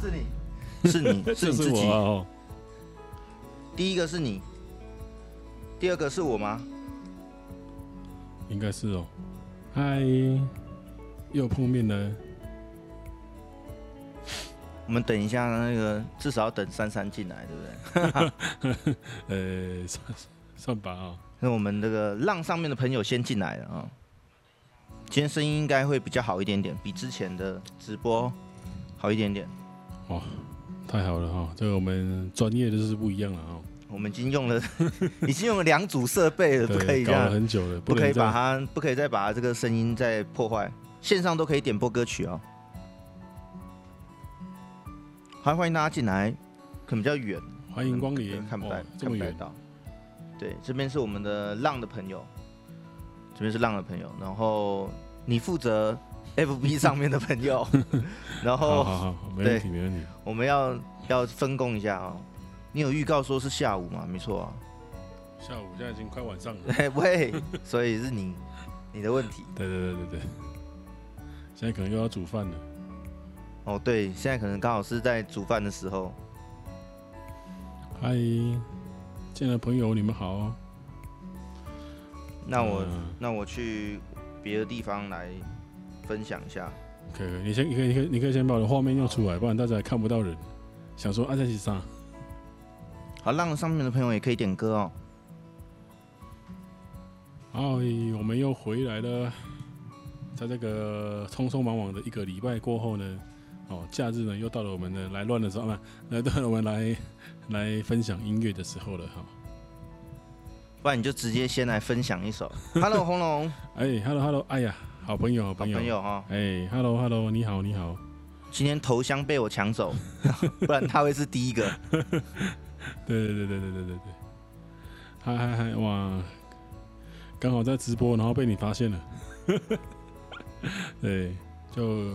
是你，是你，是你自己。哦、第一个是你，第二个是我吗？应该是哦。嗨，又碰面了。我们等一下，那个至少要等珊珊进来，对不对？呃，算算吧啊。那我们这个浪上面的朋友先进来了啊。今天声音应该会比较好一点点，比之前的直播好一点点。哇，太好了哈！这个我们专业的就是不一样了啊。我们已经用了，已经用了两组设备了，不可以这样。搞了很久了，不可以把它，不可以再把这个声音再破坏。线上都可以点播歌曲哦。好，欢迎大家进来，可能比较远。欢迎光临，看不到，哦、看不到。对，这边是我们的浪的朋友。这边是浪的朋友，然后你负责 FB 上面的朋友，然后好好好，没问题没问题。我们要要分工一下啊、哦。你有预告说是下午吗？没错啊。下午现在已经快晚上了。哎喂，所以是你你的问题。对对对对对。现在可能又要煮饭了。哦对，现在可能刚好是在煮饭的时候。嗨，进来的朋友你们好。那我、嗯、那我去别的地方来分享一下。可以，你先，你可以，你可以，你可以先把我的画面用出来，不然大家也看不到人。想说啊，这是啥？好，让上面的朋友也可以点歌哦。好，我们又回来了，在这个匆匆忙忙的一个礼拜过后呢，哦，假日呢又到了我们的来乱的时候嘛，来到了我们来来分享音乐的时候了哈。不然你就直接先来分享一首。Hello，红龙。哎，Hello，Hello，哎呀，好朋友好朋友。哎 hello hello 你好你好。今天头香被我抢走 不然他会是第一个。对对对对对对对。嗨嗨嗨哇。刚好在直播然后被你发现了。对就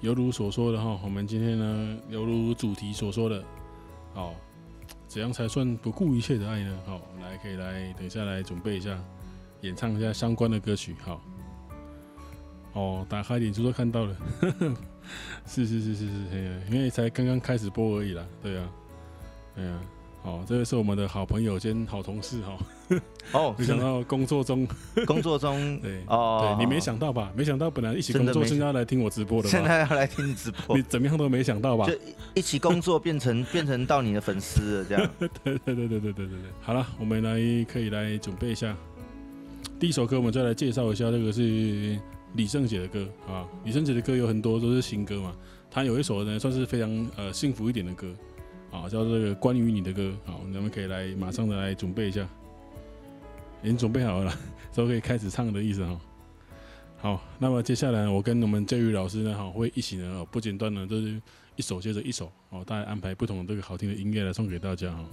犹如所说的哈我们今天呢犹如主题所说的哦怎样才算不顾一切的爱呢？好来可以来等一下来准备一下演唱一下相关的歌曲好哦，打开脸书都看到了，是是是是是，因为才刚刚开始播而已啦。对啊，对啊。哦，这个是我们的好朋友兼好同事哈。哦，没想到工作中，工作中，对哦，对你没想到吧？没想到本来一起工作，现在要来听我直播的，现在要来听你直播，你怎么样都没想到吧？就一起工作变成变成到你的粉丝了，这样。对对对对对对对对。好了，我们来可以来准备一下第一首歌，我们再来介绍一下，这个是李圣杰的歌啊。李圣杰的歌有很多都是新歌嘛，他有一首呢算是非常呃幸福一点的歌。啊，叫做这个关于你的歌。好，咱们可以来马上的来准备一下，已经准备好了，都可以开始唱的意思哈。好，那么接下来我跟我们教育老师呢，哈，会一起呢，不间断的都是一首接着一首，哦，大家安排不同的这个好听的音乐来送给大家哈。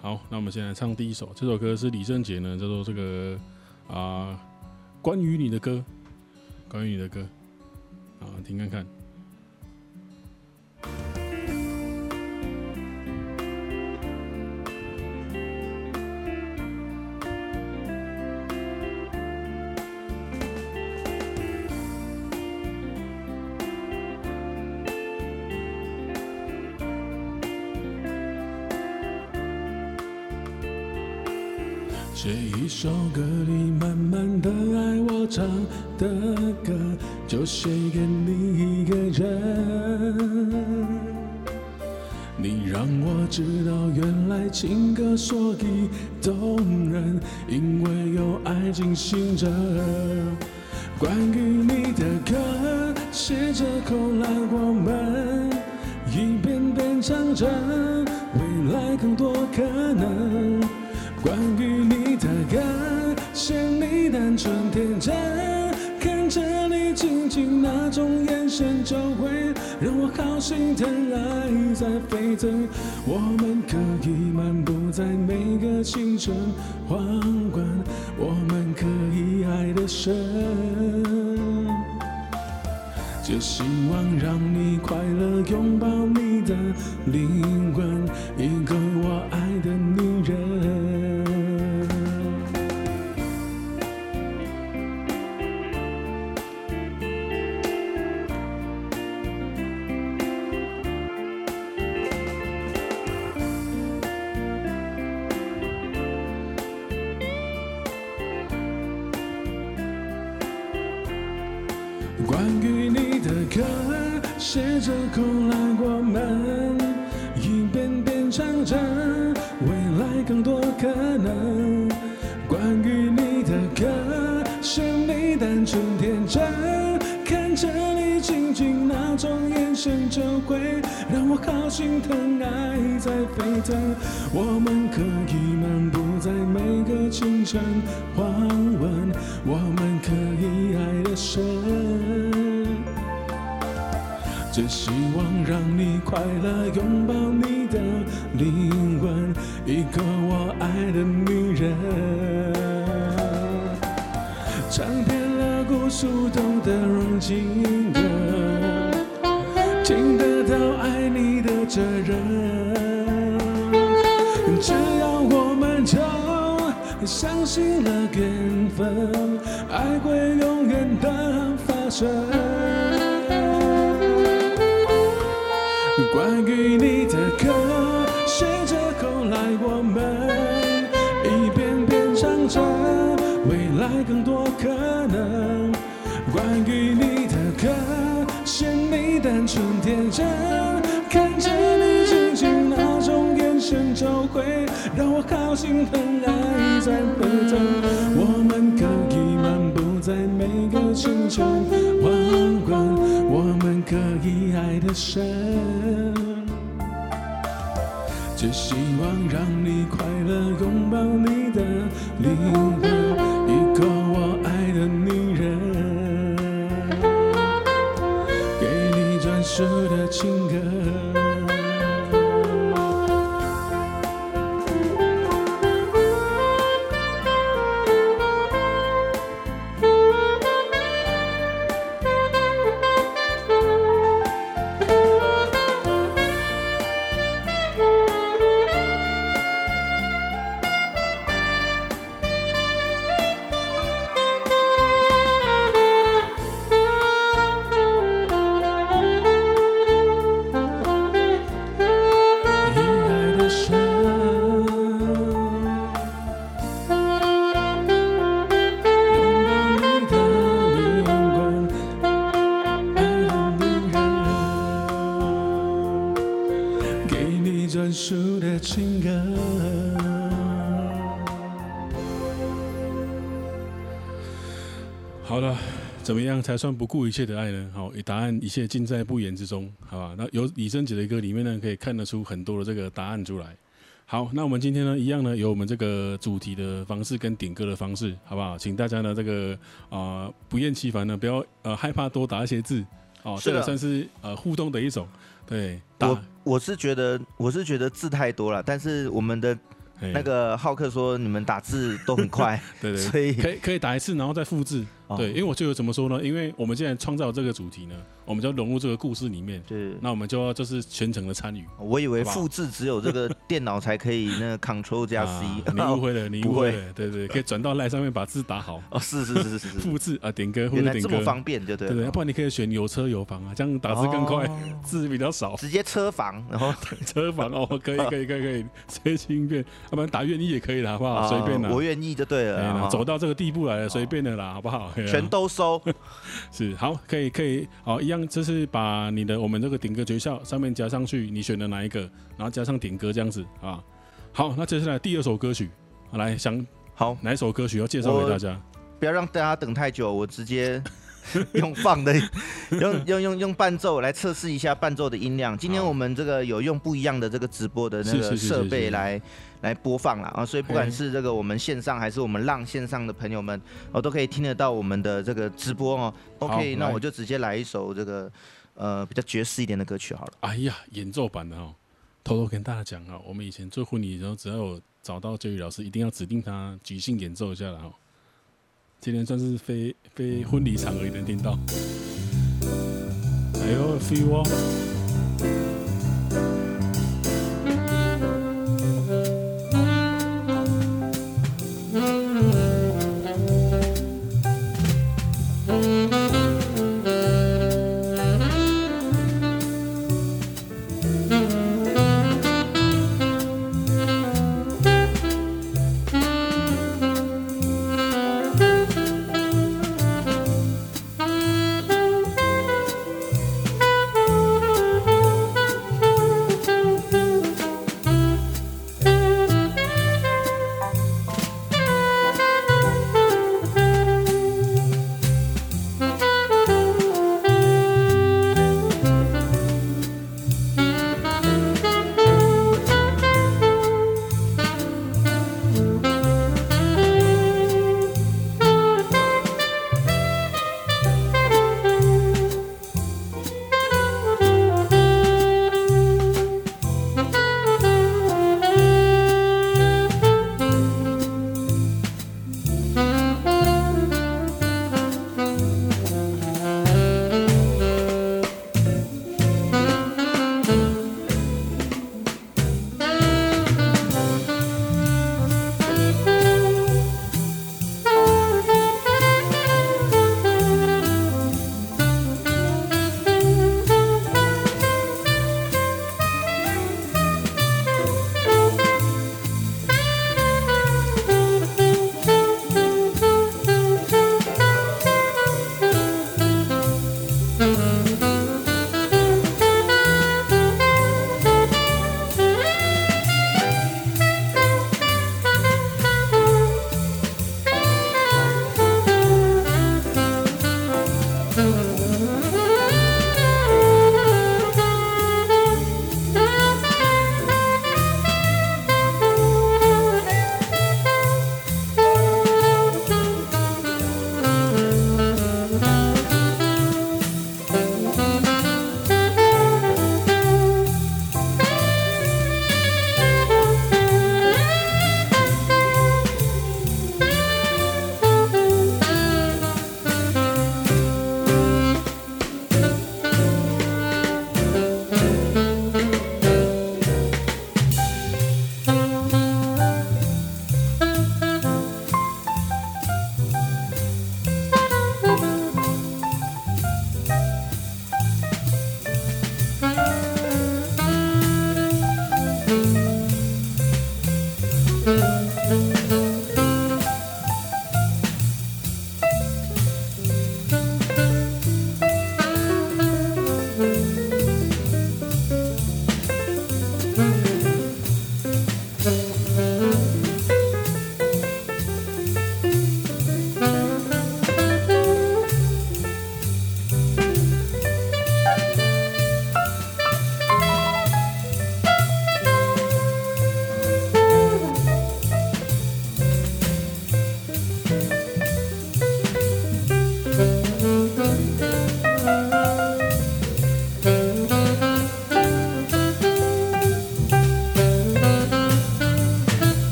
好，那我们先来唱第一首，这首歌是李圣杰呢，叫做这个啊，关于你的歌，关于你的歌，啊，听看看。的歌就写给你一个人。你让我知道，原来情歌所以动人，因为有爱进行着。关于你的歌，写着后来我们一遍遍唱着，未来更多可能。种眼神，就会让我好心疼，爱在沸腾。我们可以漫步在每个清晨黄昏，我们可以爱得深，只希望让你快乐，拥抱你的灵魂，歌，写着空来过门，一遍遍唱着未来更多可能。关于你的歌，是你单纯天真，看着你静静那种眼神，就会让我好心疼，爱在沸腾。我们可以漫步在每个清晨只希望让你快乐，拥抱你的灵魂，一个我爱的女人。唱遍了无数种的柔情歌，听得到爱你的责任。只要我们都相信了缘分，爱会永远的发生。可能，关于你的歌，是你单纯天真，看着你静静那种眼神，就会让我好心疼，爱在沸腾。我们可以漫步在每个清晨黄昏，我们可以爱得深，只希望让你快乐，拥抱你的灵魂。怎么样才算不顾一切的爱呢？好，答案一切尽在不言之中，好吧？那由李贞杰的歌里面呢，可以看得出很多的这个答案出来。好，那我们今天呢，一样呢，有我们这个主题的方式跟点歌的方式，好不好？请大家呢，这个啊、呃、不厌其烦呢，不要呃害怕多打一些字，哦，这个算是呃互动的一种。对，我我是觉得我是觉得字太多了，但是我们的。那个浩克说：“你们打字都很快，对，对对，所以可以可以打一次，然后再复制。哦、对，因为我就有怎么说呢？因为我们现在创造这个主题呢。”我们就融入这个故事里面，对，那我们就要就是全程的参与。我以为复制只有这个 电脑才可以，那个 Control 加 C，啊、你误会了，你误会了，对对，可以转到 LINE 上面把字打好。哦，是是是是是，复制啊，点歌或者点歌这么方便，就对。对对，要不然你可以选有车有房啊，这样打字更快，哦、字比较少。直接车房，然后车房哦，可以可以可以可以，随心便，要不然打愿意也可以的，好不好？随便的，我愿意就对了。哎、走到这个地步来了，随便的啦，好不好？全都收，是好，可以可以，好，一样就是把。把你的我们这个点歌诀窍上面加上去，你选的哪一个，然后加上点歌这样子啊。好，那接下来第二首歌曲，来想好哪一首歌曲要介绍给大家？不要让大家等太久，我直接 用放的，用用用用伴奏来测试一下伴奏的音量。今天我们这个有用不一样的这个直播的那个设备来来播放了啊，所以不管是这个我们线上还是我们浪线上的朋友们，哦都可以听得到我们的这个直播哦。OK，那我就直接来一首这个。呃，比较爵士一点的歌曲好了。哎呀，演奏版的哦，偷偷跟大家讲啊，我们以前做婚礼的时候，只要有找到这位老师，一定要指定他即兴演奏一下了哦。今天算是非非婚礼场合也能听到。哎呦，feel 哦。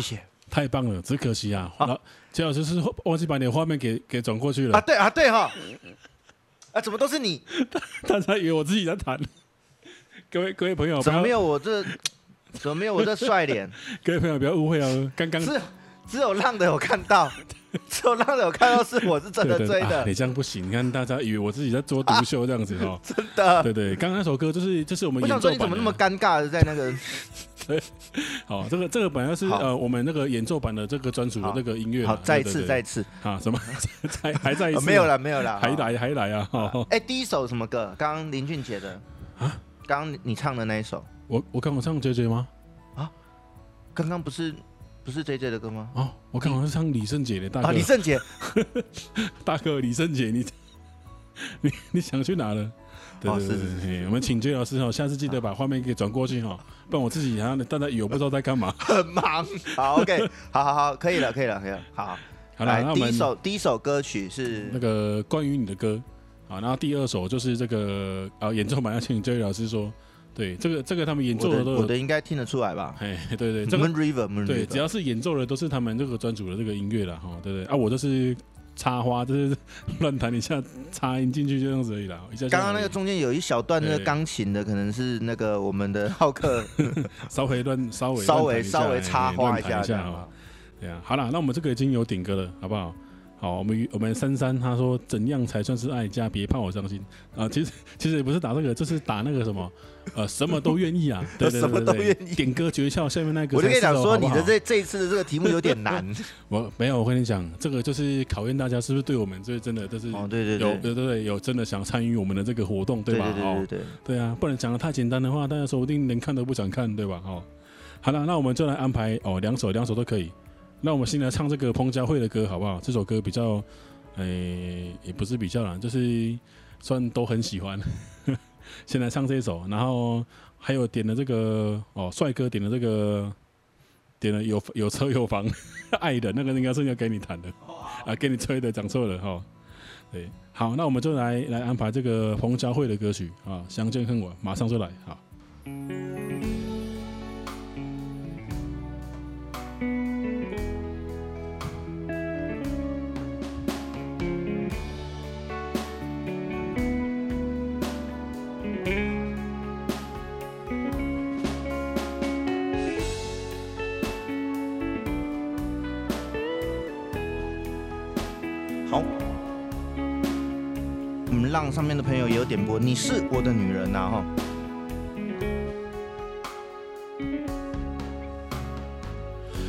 谢谢太棒了，只可惜啊，好那姜老师是忘记把你的画面给给转过去了啊，对啊，对哈，啊，怎么都是你？大家以为我自己在弹。各位各位朋友，怎么没有我这？怎么没有我这帅脸？各位朋友不要误会哦，刚刚只只有浪的有看到，只有浪的有看到是我是真的追的。啊你这样不行，你看大家以为我自己在做独秀这样子哦。真的。对对，刚刚那首歌就是就是我们我想说你怎么那么尴尬的在那个？好，这个这个本来是呃我们那个演奏版的这个专属的那个音乐。好，再一次再一次啊什么？还还在一次？没有了没有了，还来还来啊！哎，第一首什么歌？刚刚林俊杰的啊？刚刚你唱的那一首？我我刚刚唱 J J 吗？啊？刚刚不是不是 J J 的歌吗？哦，我刚刚是唱李圣杰的 大哥。李圣杰，大哥李圣杰，你你你想去哪了？对对对，我们请 J 老师哦，下次记得把画面给转过去哈，不然我自己好像大家以为不知道在干嘛。很忙。好，OK，好好好，可以了，可以了，可以了。好，好来，第一首第一首歌曲是那个关于你的歌，好，然后第二首就是这个啊，演奏版要请 J 老师说，对，这个这个他们演奏的都我的应该听得出来吧？哎，对对，这个 Moon River，对，只要是演奏的都是他们这个专属的这个音乐了哈，对对啊，我就是。插花就是乱弹一下，插音进去就这样子而已啦。刚刚那个中间有一小段那个钢琴的，可能是那个我们的浩克 稍微乱稍微稍微稍微插花一下，这样啊。对啊，好了，那我们这个已经有顶歌了，好不好？好，我们我们珊珊她说怎样才算是爱家？别怕我伤心啊！其实其实也不是打这个，就是打那个什么呃，什么都愿意啊，对对对对，什么都愿意。点歌诀窍下面那个，我就跟你讲说，你的这这一次的这个题目有点难。我没有，我跟你讲，这个就是考验大家是不是对我们这真的就是哦，对对对，有对对对，有真的想参与我们的这个活动，对吧？对对对对对啊，不能讲的太简单的话，大家说不定连看都不想看，对吧？哦，好了，那我们就来安排哦，两首两首都可以。那我们先来唱这个彭佳慧的歌，好不好？这首歌比较。哎、也不是比较难，就是算都很喜欢。先来唱这一首，然后还有点了这个哦，帅哥点了这个，点了有有车有房 爱的那个，应该是要给你弹的啊，给你吹的，讲错了哈。对，好，那我们就来来安排这个彭佳慧的歌曲啊，《相见恨晚》，马上就来，好。点播，你是我的女人呐，哈。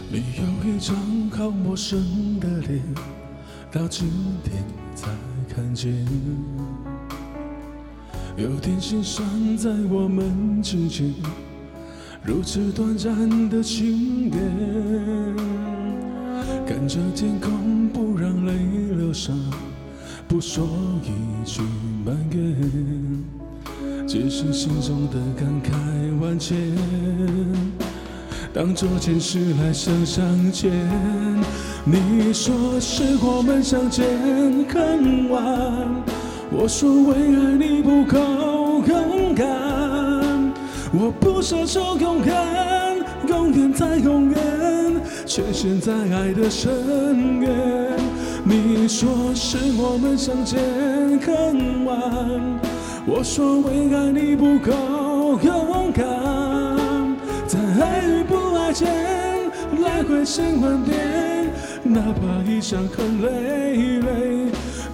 你有一张好陌生的脸，到今天才看见，有点心酸在我们之间，如此短暂的情缘，看着天空不让泪流下，不说一句。埋怨，只是心中的感慨万千。当作前世来生相见，你说是我们相见恨晚，我说为爱你不够勇敢，我不奢求永恒，永远再永远，却陷在爱的深渊。你说是我们相见恨晚，我说为爱你不够勇敢，在爱与不爱间来回千万遍，哪怕已伤痕累累，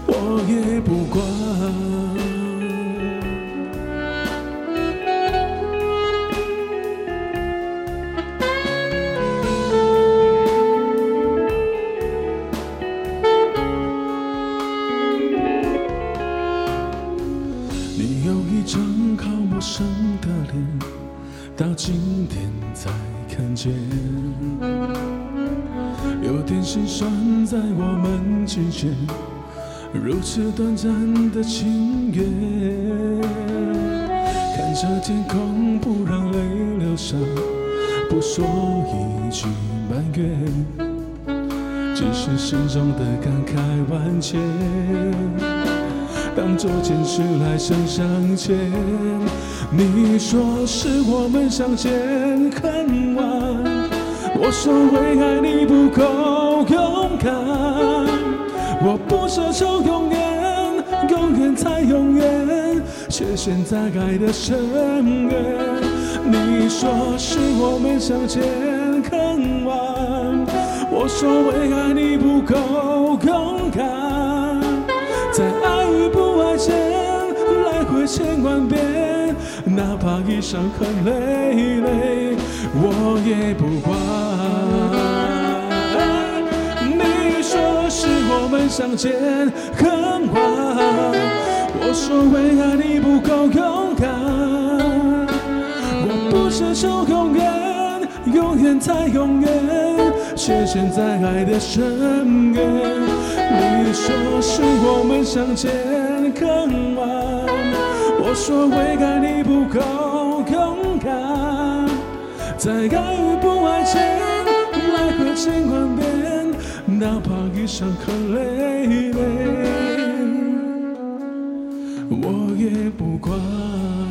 我也不管。到今天才看见，有点心酸在我们之间如此短暂的情缘，看着天空不让泪流下，不说一句埋怨，只是心中的感慨万千。当作前世来生相见，你说是我们相见恨晚，我说为爱你不够勇敢。我不奢求永远，永远才永远，却陷在爱的深渊。你说是我们相见恨晚，我说为爱你不够勇敢，在爱与不爱间来回千万遍，哪怕一伤痕累累，我也不管。你说是我们相见恨晚，我说为爱你不够勇敢，我不奢求永远，永远太永远，却陷在爱的深渊。你说是我们相见恨晚，我说为爱你不够勇敢，在爱与不爱间来回千万遍。哪怕一生很累累，我也不管。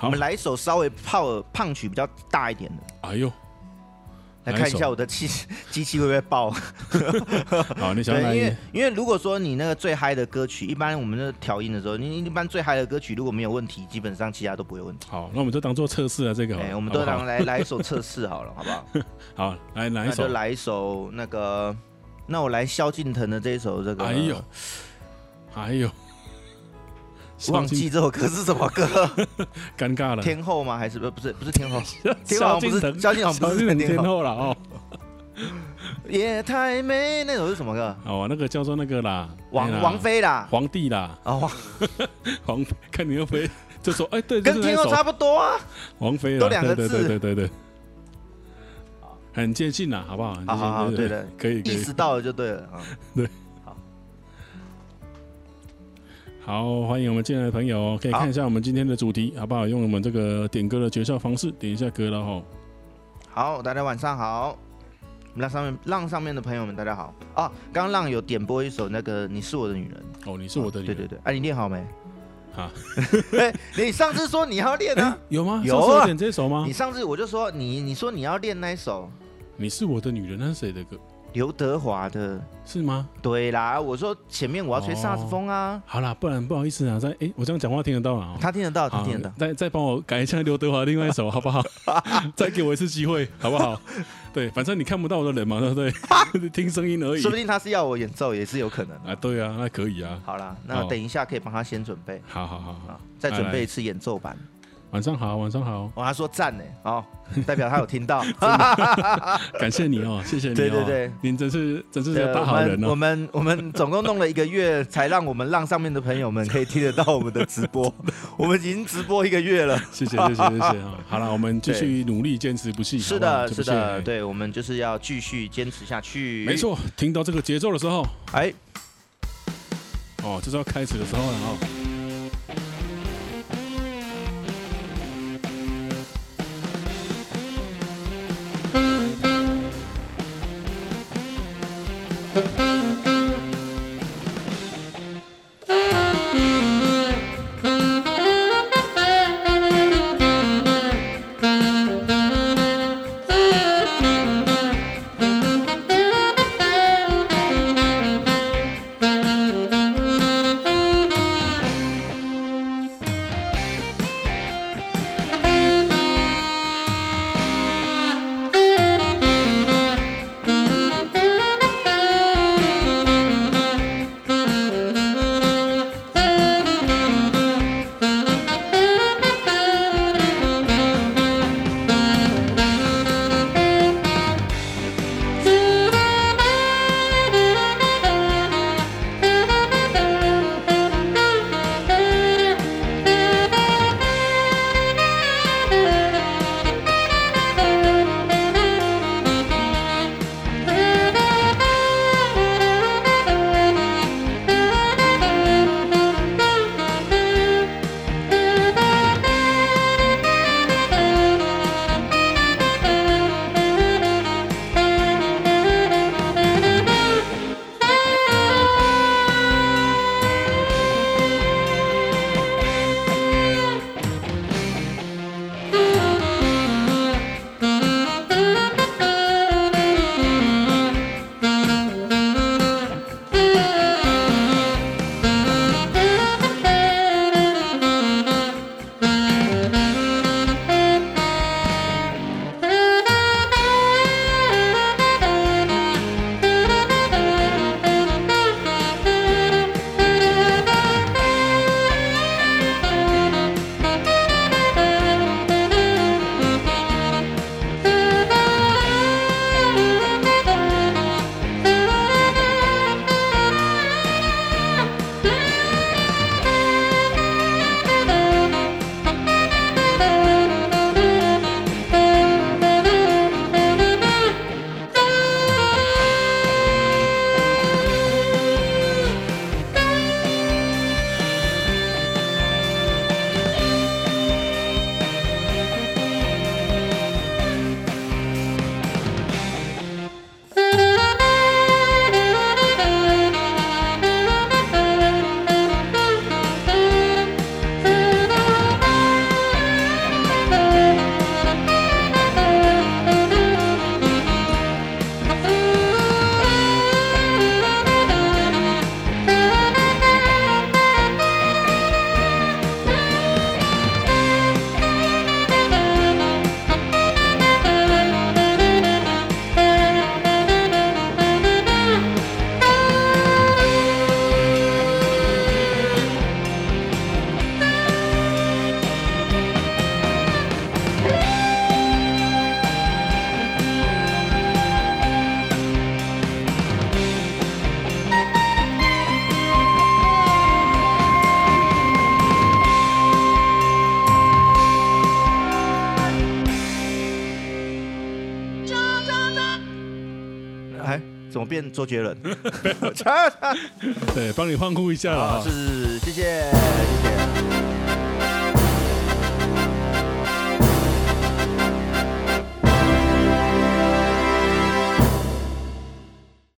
我们来一首稍微泡胖曲比较大一点的。哎呦，来看一下我的气 机器会不会爆？好，你想来因为因为如果说你那个最嗨的歌曲，一般我们那调音的时候，你一般最嗨的歌曲如果没有问题，基本上其他都不会有问题。好，那我们就当做测试啊，这个。哎，我们都当来来一首测试好了，好不好？好，来来一首，就来一首那个，那我来萧敬腾的这一首这个。哎呦，哎呦。忘记这首歌是什么歌？尴尬了。天后吗？还是不？不是，不是天后。天后不是萧敬腾，不是天后了哦。夜太美，那首是什么歌？哦，那个叫做那个啦，王王菲啦，皇帝啦。哦，皇看你又飞，就说哎，对，跟天后差不多啊。王菲都两个字。对对对对对。很接近了，好不好？好好好，对的，可以，意识到了就对了啊。对，好，欢迎我们进来的朋友，可以看一下我们今天的主题，好不好？用我们这个点歌的绝效方式，点一下歌了哈。好，大家晚上好。浪上面浪上面的朋友们大家好啊！刚刚浪有点播一首那个你是我的女人哦，你是我的女人，对对对，哎，你练好没？啊，哎，你上次说你要练啊？有吗？有啊，点这首吗？你上次我就说你你说你要练那一首，你是我的女人，那是谁的歌？刘德华的是吗？对啦，我说前面我要吹萨斯风啊。哦、好啦，不然不好意思啊，再哎，我这样讲话听得到啊？他听得到，他听得到。再再帮我改一下刘德华另外一首好不好？再给我一次机会好不好？对，反正你看不到我的人嘛，对不对？听声音而已。说不定他是要我演奏，也是有可能啊。对啊，那可以啊。好啦，那等一下可以帮他先准备。好好好好，再准备一次演奏版。晚上好，晚上好。哦，他说赞呢，哦，代表他有听到，感谢你哦，谢谢你。对对对，您真是真是个大好人哦。我们我们总共弄了一个月，才让我们让上面的朋友们可以听得到我们的直播。我们已经直播一个月了，谢谢谢谢谢谢。好了，我们继续努力，坚持不懈。是的，是的，对，我们就是要继续坚持下去。没错，听到这个节奏的时候，哎，哦，这是要开始的时候了哦。周杰伦？对，帮你欢呼一下啦，是，谢谢。